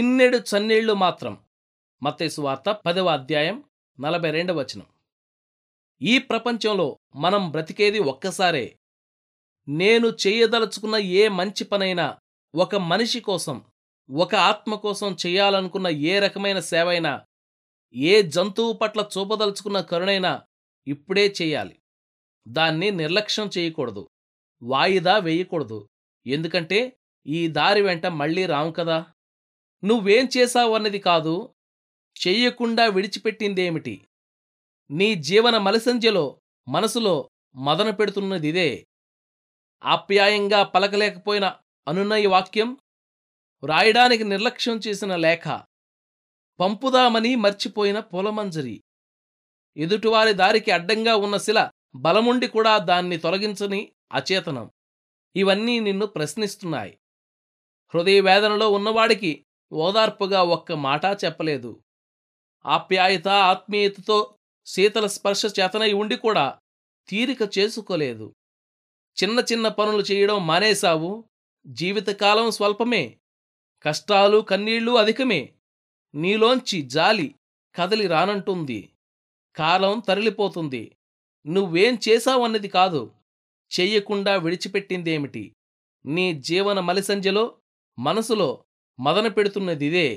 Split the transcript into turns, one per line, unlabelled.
చన్నీళ్ళు మాత్రం. మత్తేసు వార్త పదవ అధ్యాయం నలభై రెండవ వచనం. ఈ ప్రపంచంలో మనం బ్రతికేది ఒక్కసారే. నేను చేయదలుచుకున్న ఏ మంచి పనైనా ఒక మనిషి కోసం ఒక ఆత్మ కోసం చేయాలనుకున్న ఏ రకమైన సేవైనా ఏ జంతువు పట్ల చూపదలుచుకున్న కరుణైనా ఇప్పుడే చేయాలి. దాన్ని నిర్లక్ష్యం చేయకూడదు. వాయిదా వేయకూడదు. ఎందుకంటే ఈ దారి వెంట మళ్ళీ రాము కదా? నువ్వేం చేశావన్నది కాదు చెయ్యకుండా విడిచిపెట్టిందేమిటి? నీ జీవన మలసంధ్యలో మనసులో మదన పెడుతున్నదిదే. ఆప్యాయంగా పలకలేకపోయిన అనునయ వాక్యం వ్రాయడానికి నిర్లక్ష్యం చేసిన లేఖ. పంపుదామని మర్చిపోయిన పొలమంజరి. ఎదుటివారి దారికి అడ్డంగా ఉన్న శిల బలముండి కూడా దాన్ని తొలగించని అచేతనం. ఇవన్నీ నిన్ను ప్రశ్నిస్తున్నాయి. హృదయ వేదనలో ఉన్నవాడికి ఓదార్పుగా ఒక్క మాట చెప్పలేదు. ఆప్యాయత ఆత్మీయతతో శీతల స్పర్శ చేతనై ఉండి కూడా తీరిక చేసుకోలేదు. చిన్న చిన్న పనులు చేయడం మానేశావు. జీవితకాలం స్వల్పమే. కష్టాలు కన్నీళ్ళు అధికమే. నీలోంచి జాలి కదలి రానంటుంది. కాలం తరలిపోతుంది. నువ్వేం చేశావన్నది కాదు. చెయ్యకుండా విడిచిపెట్టిందేమిటి? నీ జీవన మలిసంజలో మనసులో మదన పెడుతున్నదిదే